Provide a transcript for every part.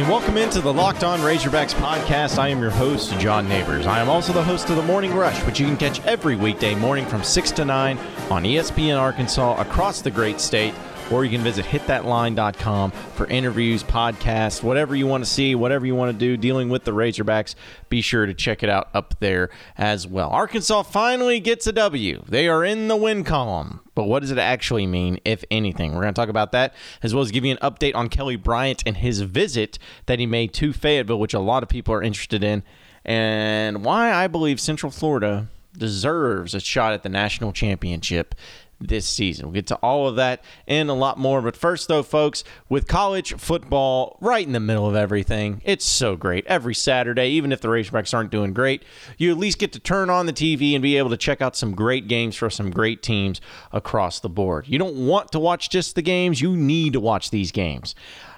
And welcome into the Locked On Razorbacks podcast. I am your host, John Neighbors. I am also the host of the Morning Rush, which you can catch every weekday morning from 6 to 9 on ESPN Arkansas across the great state or you can visit hitthatline.com for interviews, podcasts, whatever you want to see, whatever you want to do dealing with the Razorbacks. Be sure to check it out up there as well. Arkansas finally gets a W. They are in the win column. But what does it actually mean, if anything? We're going to talk about that, as well as give you an update on Kelly Bryant and his visit that he made to Fayetteville, which a lot of people are interested in, and why I believe Central Florida deserves a shot at the national championship this season. We'll get to all of that and a lot more. But first, though, folks, with college football right in the middle of everything, it's so great. Every Saturday, even if the Razorbacks aren't doing great, you at least get to turn on the TV and be able to check out some great games for some great teams across the board. You don't want to watch just the games, you need to watch these games.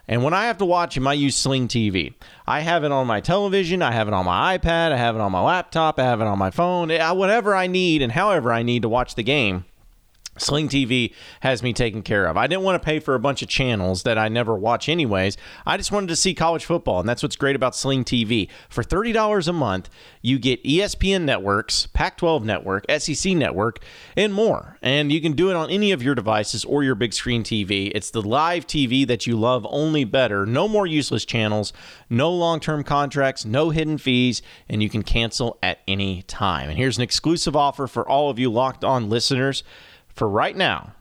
And when I have to watch them, I use Sling TV. I have it on my television, I have it on my iPad, I have it on my laptop, I have it on my phone, eh, whatever I need and however I need to watch the game. Sling TV has me taken care of. I didn't want to pay for a bunch of channels that I never watch anyways. I just wanted to see college football, and that's what's great about Sling TV. For $30 a month, you get ESPN networks, Pac 12 network, SEC network, and more. And you can do it on any of your devices or your big screen TV. It's the live TV that you love, only better. No more useless channels, no long term contracts, no hidden fees, and you can cancel at any time. And here's an exclusive offer for all of you locked on listeners for right now,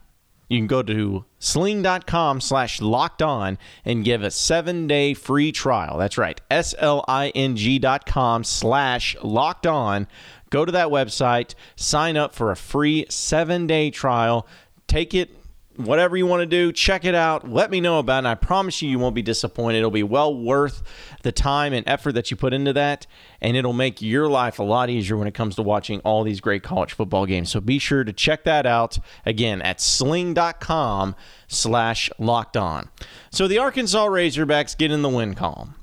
you can go to sling.com slash locked on and give a seven day free trial. That's right. S L I N G dot com slash locked on. Go to that website, sign up for a free seven day trial. Take it whatever you want to do, check it out. Let me know about it. And I promise you, you won't be disappointed. It'll be well worth the time and effort that you put into that. And it'll make your life a lot easier when it comes to watching all these great college football games. So be sure to check that out again at sling.com slash locked on. So the Arkansas Razorbacks get in the win column.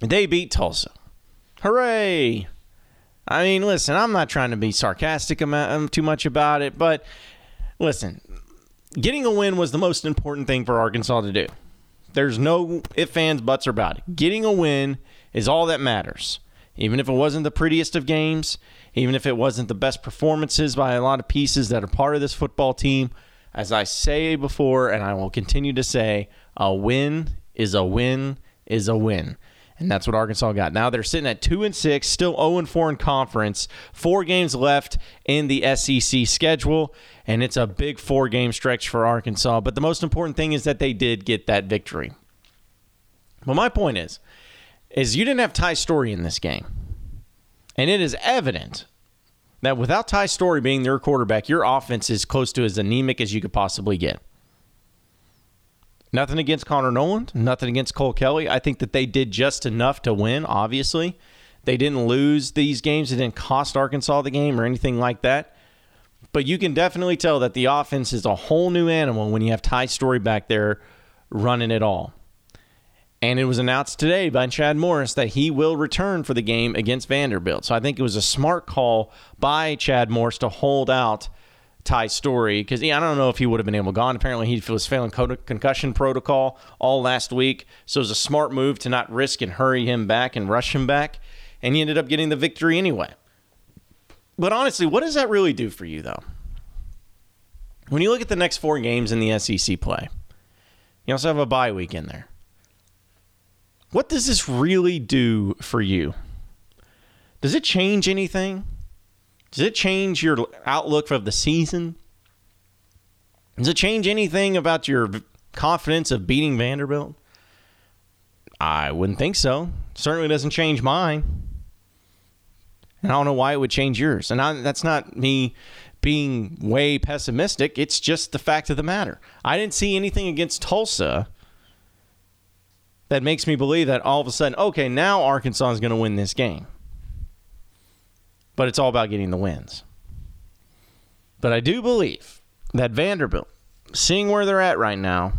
They beat Tulsa. Hooray! I mean, listen, I'm not trying to be sarcastic um, too much about it, but listen, getting a win was the most important thing for Arkansas to do. There's no if, fans, buts, or about it. Getting a win is all that matters. Even if it wasn't the prettiest of games, even if it wasn't the best performances by a lot of pieces that are part of this football team, as I say before, and I will continue to say, a win is a win is a win and that's what Arkansas got. Now they're sitting at two and six, still zero and four in conference. Four games left in the SEC schedule, and it's a big four game stretch for Arkansas. But the most important thing is that they did get that victory. But my point is, is you didn't have Ty Storey in this game, and it is evident that without Ty Storey being their quarterback, your offense is close to as anemic as you could possibly get. Nothing against Connor Noland, nothing against Cole Kelly. I think that they did just enough to win, obviously. They didn't lose these games, it didn't cost Arkansas the game or anything like that. But you can definitely tell that the offense is a whole new animal when you have Ty Storey back there running it all. And it was announced today by Chad Morris that he will return for the game against Vanderbilt. So I think it was a smart call by Chad Morris to hold out Ty Storey because I don't know if he would have been able to go on. Apparently, he was failing concussion protocol all last week, so it was a smart move to not risk and hurry him back and rush him back, and he ended up getting the victory anyway. But honestly, what does that really do for you, though? When you look at the next four games in the SEC play, you also have a bye week in there. What does this really do for you? Does it change anything? Does it change your outlook of the season? Does it change anything about your confidence of beating Vanderbilt? I wouldn't think so. Certainly doesn't change mine. And I don't know why it would change yours. And I, that's not me being way pessimistic. It's just the fact of the matter. I didn't see anything against Tulsa that makes me believe that all of a sudden, okay, now Arkansas is going to win this game but it's all about getting the wins. But I do believe that Vanderbilt, seeing where they're at right now,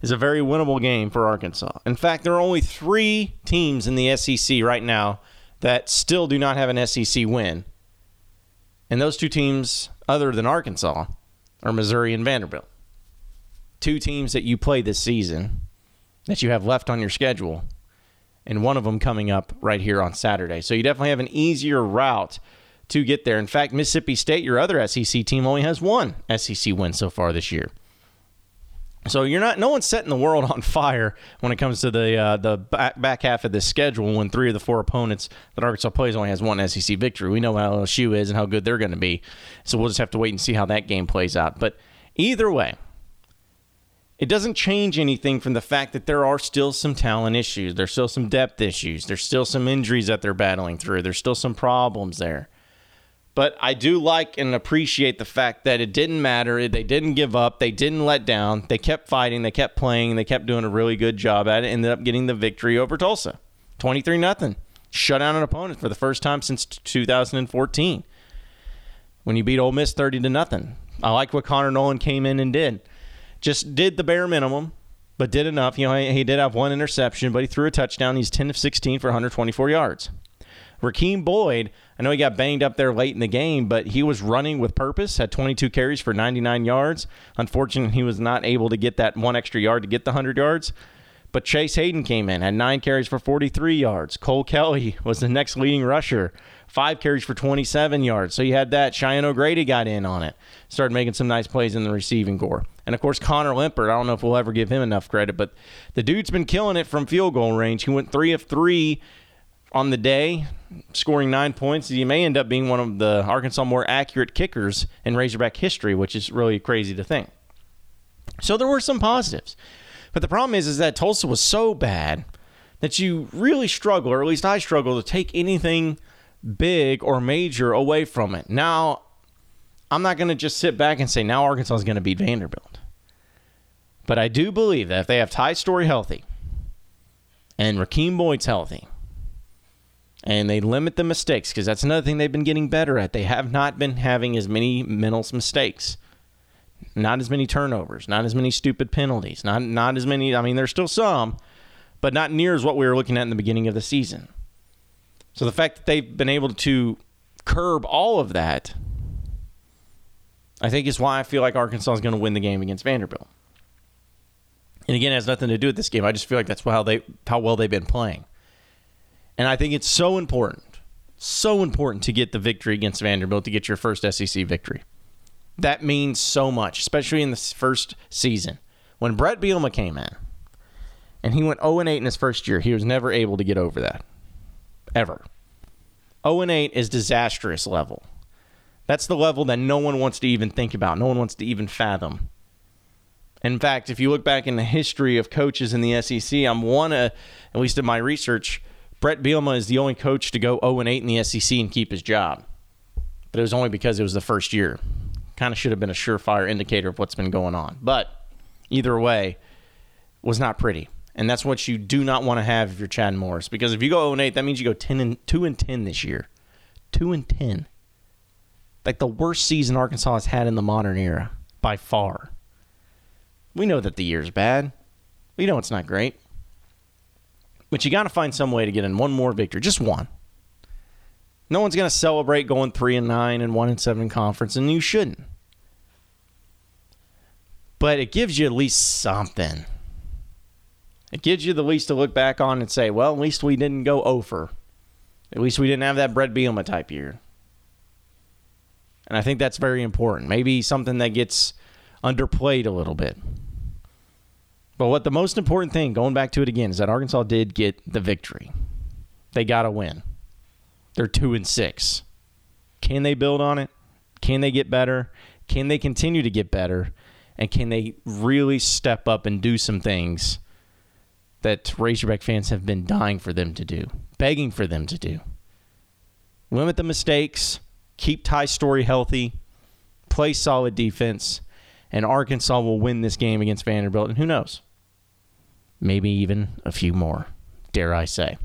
is a very winnable game for Arkansas. In fact, there are only three teams in the SEC right now that still do not have an SEC win. And those two teams, other than Arkansas, are Missouri and Vanderbilt. Two teams that you play this season that you have left on your schedule and one of them coming up right here on Saturday. So you definitely have an easier route to get there. In fact, Mississippi State, your other SEC team, only has one SEC win so far this year. So you're not. No one's setting the world on fire when it comes to the uh, the back, back half of this schedule. When three of the four opponents that Arkansas plays only has one SEC victory, we know how LSU is and how good they're going to be. So we'll just have to wait and see how that game plays out. But either way, it doesn't change anything from the fact that there are still some talent issues. There's still some depth issues. There's still some injuries that they're battling through. There's still some problems there. But I do like and appreciate the fact that it didn't matter. They didn't give up. They didn't let down. They kept fighting. They kept playing. They kept doing a really good job at it. Ended up getting the victory over Tulsa. 23 nothing. Shut down an opponent for the first time since 2014. When you beat Ole Miss 30 to nothing. I like what Connor Noland came in and did. Just did the bare minimum, but did enough. You know, he did have one interception, but he threw a touchdown. He's 10 of 16 for 124 yards. Rakeem Boyd, I know he got banged up there late in the game, but he was running with purpose, had 22 carries for 99 yards. Unfortunately, he was not able to get that one extra yard to get the 100 yards. But Chase Hayden came in, had nine carries for 43 yards. Cole Kelly was the next leading rusher, five carries for 27 yards. So you had that. Cheyenne O'Grady got in on it, started making some nice plays in the receiving corps. And of course, Connor Limpert, I don't know if we'll ever give him enough credit, but the dude's been killing it from field goal range. He went three of three on the day, scoring nine points. He may end up being one of the Arkansas more accurate kickers in Razorback history, which is really crazy to think. So there were some positives. But the problem is, is that Tulsa was so bad that you really struggle, or at least I struggle, to take anything big or major away from it. Now, I'm not going to just sit back and say now Arkansas is going to beat Vanderbilt. But I do believe that if they have Ty Storey healthy and Rakeem Boyd's healthy, and they limit the mistakes because that's another thing they've been getting better at. They have not been having as many mental mistakes, not as many turnovers, not as many stupid penalties, not not as many. I mean, there's still some, but not near as what we were looking at in the beginning of the season. So the fact that they've been able to curb all of that, I think is why I feel like Arkansas is going to win the game against Vanderbilt. And again, it has nothing to do with this game. I just feel like that's how they how well they've been playing. And I think it's so important, so important to get the victory against Vanderbilt to get your first SEC victory. That means so much, especially in the first season. When Bret Bielema came in and he went 0 8 in his first year, he was never able to get over that. Ever. 0 8 is disastrous level. That's the level that no one wants to even think about, no one wants to even fathom. In fact, if you look back in the history of coaches in the SEC, I'm one, of, at least in my research, Bret Bielema is the only coach to go 0 8 in the SEC and keep his job. But it was only because it was the first year. Kind of should have been a surefire indicator of what's been going on. But either way, was not pretty. And that's what you do not want to have if you're Chad Morris. Because if you go 0 8, that means you go 10 and 2 and 10 this year. 2 and 10. Like the worst season Arkansas has had in the modern era by far. We know that the year's bad. We know it's not great. But you got to find some way to get in one more victory, just one. No one's going to celebrate going three and nine and one and seven conference, and you shouldn't. But it gives you at least something. It gives you the least to look back on and say, well, at least we didn't go over. At least we didn't have that Bret Bielema type year. And I think that's very important. Maybe something that gets underplayed a little bit. But what the most important thing, going back to it again, is that Arkansas did get the victory. They got a win. They're two and six. Can they build on it? Can they get better? Can they continue to get better? And can they really step up and do some things that Razorback fans have been dying for them to do, begging for them to do? Limit the mistakes, keep Ty Storey healthy, play solid defense, and Arkansas will win this game against Vanderbilt. And who knows? maybe even a few more, dare I say.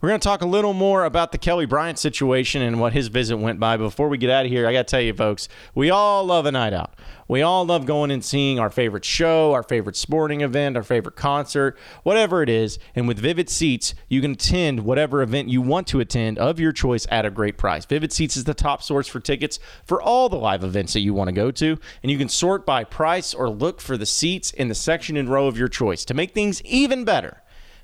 We're going to talk a little more about the Kelly Bryant situation and what his visit went by. Before we get out of here, I got to tell you, folks, we all love a night out. We all love going and seeing our favorite show, our favorite sporting event, our favorite concert, whatever it is. And with Vivid Seats, you can attend whatever event you want to attend of your choice at a great price. Vivid Seats is the top source for tickets for all the live events that you want to go to. And you can sort by price or look for the seats in the section and row of your choice. To make things even better,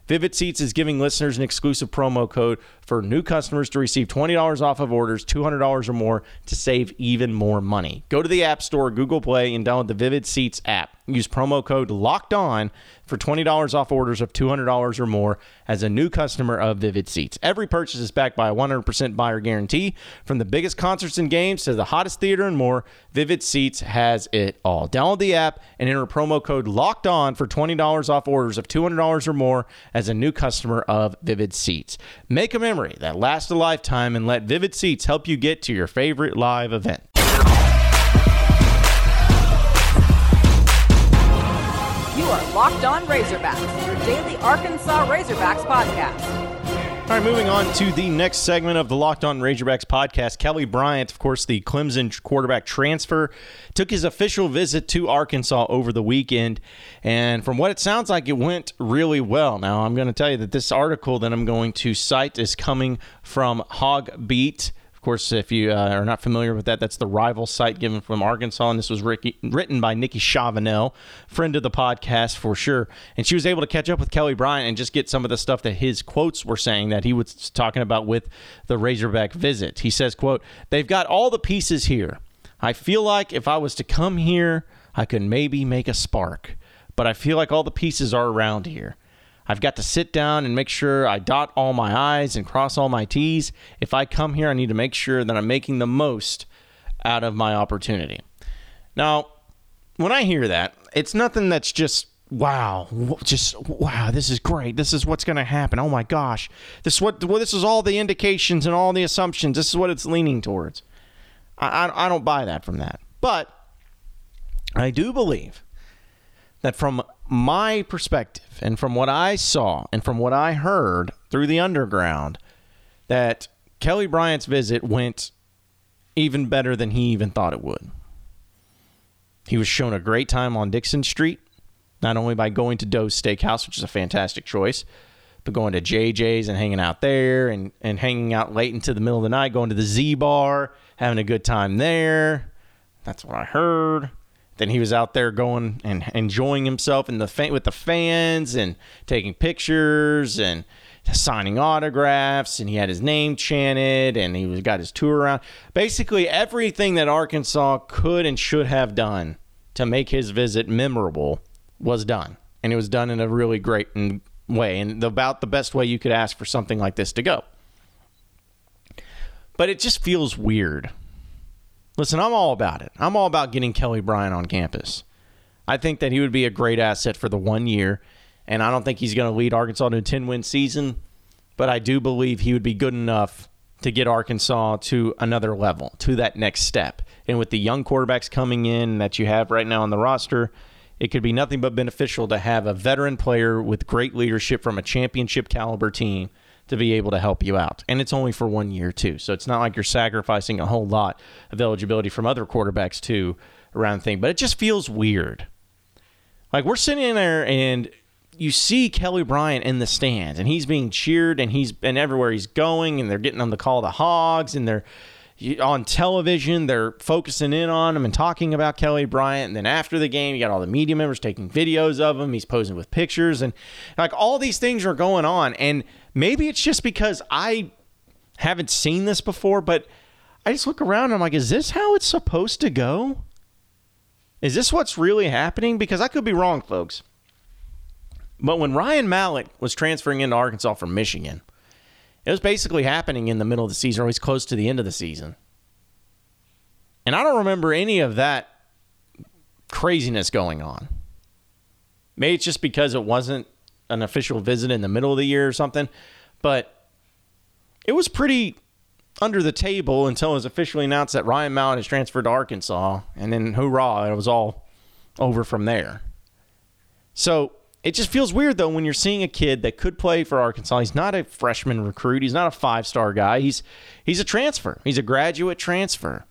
Vivid Seats is giving listeners an exclusive promo code for new customers to receive $20 off of orders, $200 or more to save even more money. Go to the App Store, Google Play, and download the Vivid Seats app. Use promo code LOCKED ON for $20 off orders of $200 or more as a new customer of Vivid Seats. Every purchase is backed by a 100% buyer guarantee. From the biggest concerts and games to the hottest theater and more, Vivid Seats has it all. Download the app and enter promo code LOCKED ON for $20 off orders of $200 or more as a new customer of Vivid Seats. Make a memory that lasts a lifetime and let Vivid Seats help you get to your favorite live event. You are Locked On Razorbacks, your daily Arkansas Razorbacks podcast. All right, moving on to the next segment of the Locked On Razorbacks podcast. Kelly Bryant, of course, the Clemson quarterback transfer, took his official visit to Arkansas over the weekend. And from what it sounds like, it went really well. Now, I'm going to tell you that this article that I'm going to cite is coming from HawgBeat course, if you uh, are not familiar with that, that's the rival site given from Arkansas, and this was Ricky, written by Nikki Chavanelle, friend of the podcast for sure. And she was able to catch up with Kelly Bryant and just get some of the stuff that his quotes were saying that he was talking about with the Razorback visit. He says, "quote They've got all the pieces here. I feel like if I was to come here, I could maybe make a spark, but I feel like all the pieces are around here." I've got to sit down and make sure I dot all my I's and cross all my T's. If I come here, I need to make sure that I'm making the most out of my opportunity. Now, when I hear that, it's nothing that's just wow, just wow, this is great. This is what's going to happen. Oh my gosh. This is what well, this is all the indications and all the assumptions. This is what it's leaning towards. I, I, I don't buy that from that. But I do believe that from my perspective and from what I saw and from what I heard through the underground, that Kelly Bryant's visit went even better than he even thought it would. He was shown a great time on Dickson Street, not only by going to Doe's Steakhouse, which is a fantastic choice, but going to JJ's and hanging out there and, and hanging out late into the middle of the night, going to the Z Bar, having a good time there. That's what I heard. Then he was out there going and enjoying himself in the fa- with the fans and taking pictures and signing autographs and he had his name chanted and he was got his tour around. Basically everything that Arkansas could and should have done to make his visit memorable was done. And it was done in a really great way and about the best way you could ask for something like this to go. But it just feels weird Listen, I'm all about it. I'm all about getting Kelly Bryant on campus. I think that he would be a great asset for the one year, and I don't think he's going to lead Arkansas to a 10 win season, but I do believe he would be good enough to get Arkansas to another level, to that next step. And with the young quarterbacks coming in that you have right now on the roster, it could be nothing but beneficial to have a veteran player with great leadership from a championship caliber team to be able to help you out. And it's only for one year, too. So it's not like you're sacrificing a whole lot of eligibility from other quarterbacks, too, around the thing. But it just feels weird. Like we're sitting in there and you see Kelly Bryant in the stands and he's being cheered and he's and everywhere he's going and they're getting on the call the hogs and they're on television they're focusing in on him and talking about Kelly Bryant and then after the game you got all the media members taking videos of him he's posing with pictures and like all these things are going on and Maybe it's just because I haven't seen this before, but I just look around and I'm like, is this how it's supposed to go? Is this what's really happening? Because I could be wrong, folks. But when Ryan Mallett was transferring into Arkansas from Michigan, it was basically happening in the middle of the season, or at least close to the end of the season. And I don't remember any of that craziness going on. Maybe it's just because it wasn't an official visit in the middle of the year or something. But it was pretty under the table until it was officially announced that Ryan Mallett has transferred to Arkansas. And then hoorah, it was all over from there. So it just feels weird though when you're seeing a kid that could play for Arkansas. He's not a freshman recruit. He's not a five star guy. He's he's a transfer. He's a graduate transfer.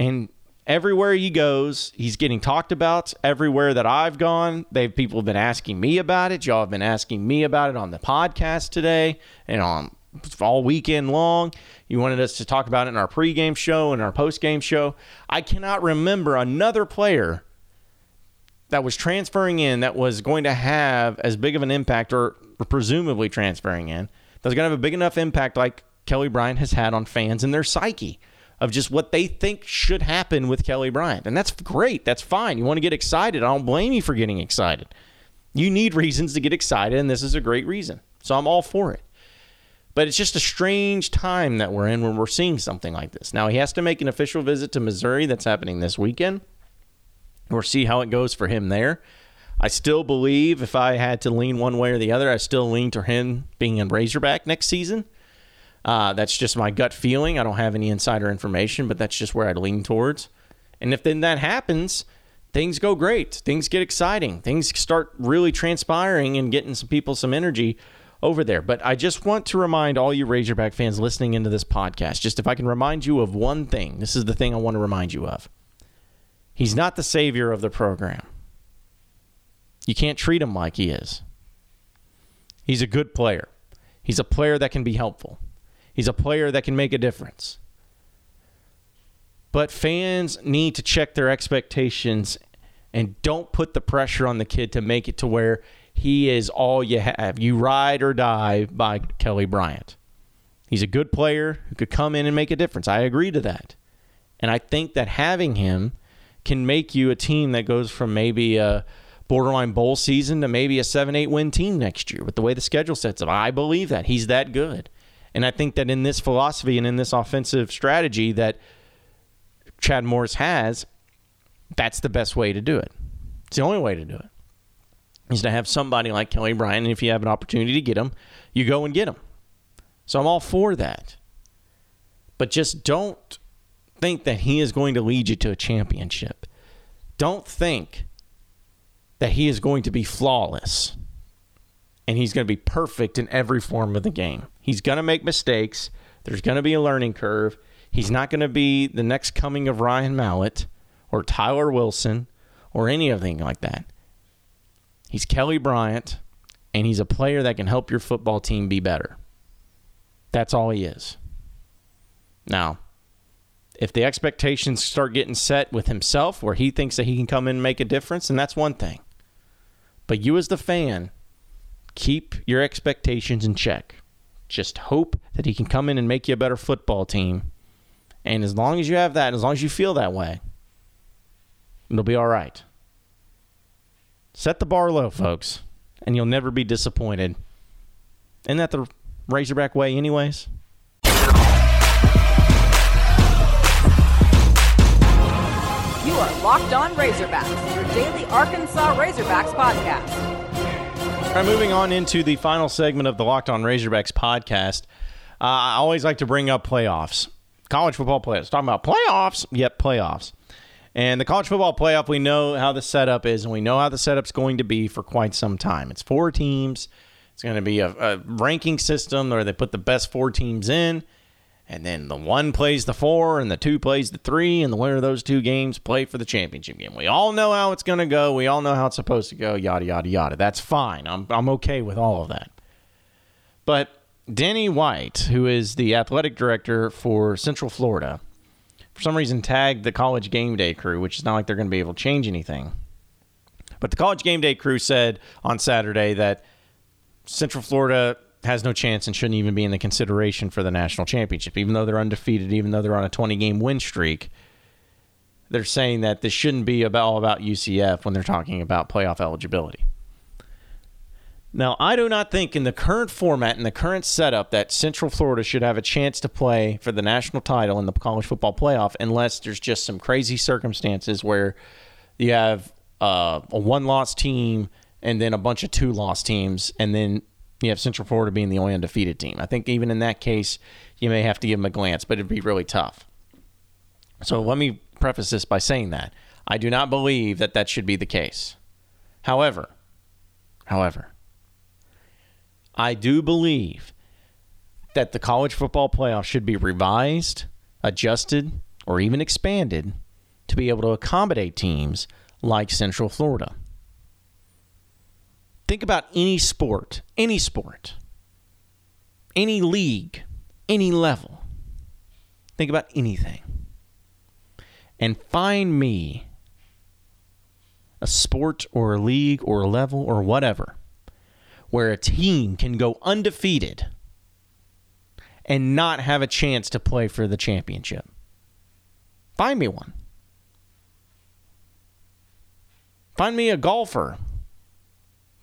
And everywhere he goes, he's getting talked about everywhere that I've gone. They've people have been asking me about it. Y'all have been asking me about it on the podcast today and on all weekend long. You wanted us to talk about it in our pregame show and our postgame show. I cannot remember another player that was transferring in that was going to have as big of an impact or presumably transferring in, that's going to have a big enough impact like Kelly Bryant has had on fans and their psyche of just what they think should happen with Kelly Bryant. And that's great. That's fine. You want to get excited. I don't blame you for getting excited. You need reasons to get excited, and this is a great reason. So I'm all for it. But it's just a strange time that we're in when we're seeing something like this. Now, he has to make an official visit to Missouri that's happening this weekend. We'll see how it goes for him there. I still believe if I had to lean one way or the other, I still lean to him being in Razorback next season. Uh, that's just my gut feeling. I don't have any insider information, but that's just where I'd lean towards. And if then that happens, things go great. Things get exciting. Things start really transpiring and getting some people some energy over there. But I just want to remind all you Razorback fans listening into this podcast, just if I can remind you of one thing, this is the thing I want to remind you of. He's not the savior of the program. You can't treat him like he is. He's a good player. He's a player that can be helpful. He's a player that can make a difference. But fans need to check their expectations and don't put the pressure on the kid to make it to where he is all you have. You ride or die by Kelly Bryant. He's a good player who could come in and make a difference. I agree to that. And I think that having him can make you a team that goes from maybe a borderline bowl season to maybe a 7 8 win team next year with the way the schedule sets up. I believe that. He's that good. And I think that in this philosophy and in this offensive strategy that Chad Morris has, that's the best way to do it. It's the only way to do it. Is to have somebody like Kelly Bryant, and if you have an opportunity to get him, you go and get him. So I'm all for that. But just don't think that he is going to lead you to a championship. Don't think that he is going to be flawless and he's going to be perfect in every form of the game. He's going to make mistakes. There's going to be a learning curve. He's not going to be the next coming of Ryan Mallett or Tyler Wilson or anything like that. He's Kelly Bryant, and he's a player that can help your football team be better. That's all he is. Now, if the expectations start getting set with himself where he thinks that he can come in and make a difference, then that's one thing. But you, as the fan, keep your expectations in check. Just hope that he can come in and make you a better football team. And as long as you have that, as long as you feel that way, it'll be all right. Set the bar low, folks, and you'll never be disappointed. Isn't that the Razorback way, anyways? You are Locked On Razorbacks, your daily Arkansas Razorbacks podcast. All right, moving on into the final segment of the Locked On Razorbacks podcast. Uh, I always like to bring up playoffs, college football playoffs. Talking about playoffs, yep, playoffs. And the college football playoff, we know how the setup is, and we know how the setup's going to be for quite some time. It's four teams. It's going to be a, a ranking system where they put the best four teams in and then the one plays the four and the two plays the three and the winner of those two games play for the championship game. We all know how it's going to go. We all know how it's supposed to go. Yada yada yada. That's fine. I'm, I'm okay with all of that. But Danny White who is the athletic director for central florida for some reason tagged the college game day crew which is not like they're going to be able to change anything. But the college game day crew said on saturday that central florida has no chance and shouldn't even be in the consideration for the national championship, even though they're undefeated, even though they're on a 20 game win streak. They're saying that this shouldn't be about, all about UCF when they're talking about playoff eligibility. Now, I do not think in the current format, in the current setup, that Central Florida should have a chance to play for the national title in the college football playoff unless there's just some crazy circumstances where you have uh, a one loss team and then a bunch of two loss teams, and then you have Central Florida being the only undefeated team. I think even in that case, you may have to give them a glance, but it'd be really tough. So let me preface this by saying that I do not believe that that should be the case. However, however, I do believe that the college football playoff should be revised, adjusted, or even expanded to be able to accommodate teams like Central Florida. Think about any sport, any sport, any league, any level. Think about anything. And find me a sport or a league or a level or whatever where a team can go undefeated and not have a chance to play for the championship? Find me one. Find me a golfer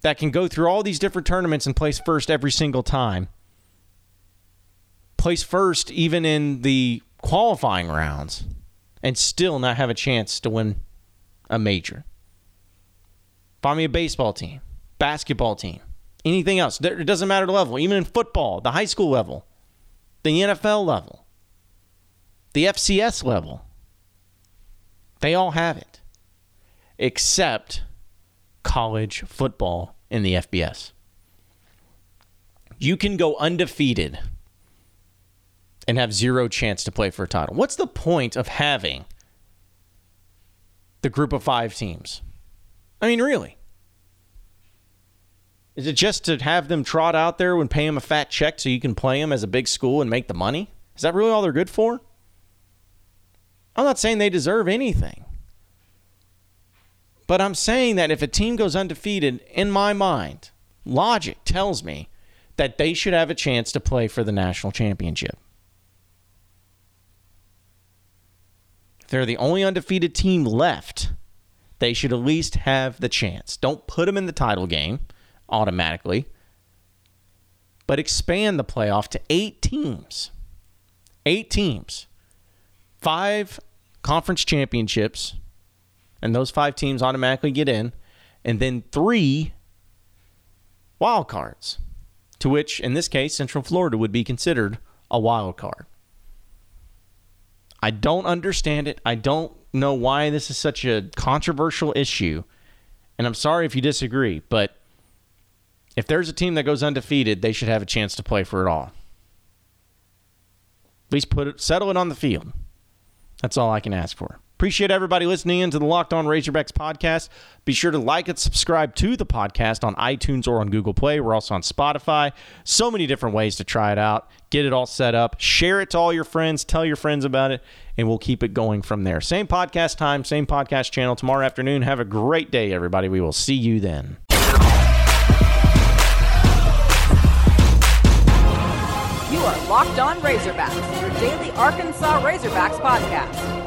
that can go through all these different tournaments and place first every single time. Place first even in the qualifying rounds and still not have a chance to win a major. Find me a baseball team, basketball team, anything else. It doesn't matter the level, even in football, the high school level, the NFL level, the FCS level. They all have it except college football in the FBS. You can go undefeated and have zero chance to play for a title. What's the point of having the group of five teams? I mean, really? Is it just to have them trot out there and pay them a fat check so you can play them as a big school and make the money? Is that really all they're good for? I'm not saying they deserve anything. But I'm saying that if a team goes undefeated, in my mind, logic tells me that they should have a chance to play for the national championship. If they're the only undefeated team left, they should at least have the chance. Don't put them in the title game automatically, but expand the playoff to eight teams. Eight teams. Five conference championships and those five teams automatically get in, and then three wild cards, to which, in this case, Central Florida would be considered a wild card. I don't understand it. I don't know why this is such a controversial issue. And I'm sorry if you disagree, but if there's a team that goes undefeated, they should have a chance to play for it all. At least put it, settle it on the field. That's all I can ask for. Appreciate everybody listening in to the Locked On Razorbacks podcast. Be sure to like and subscribe to the podcast on iTunes or on Google Play. We're also on Spotify. So many different ways to try it out. Get it all set up. Share it to all your friends. Tell your friends about it, and we'll keep it going from there. Same podcast time, same podcast channel tomorrow afternoon. Have a great day, everybody. We will see you then. You are Locked On Razorbacks, your daily Arkansas Razorbacks podcast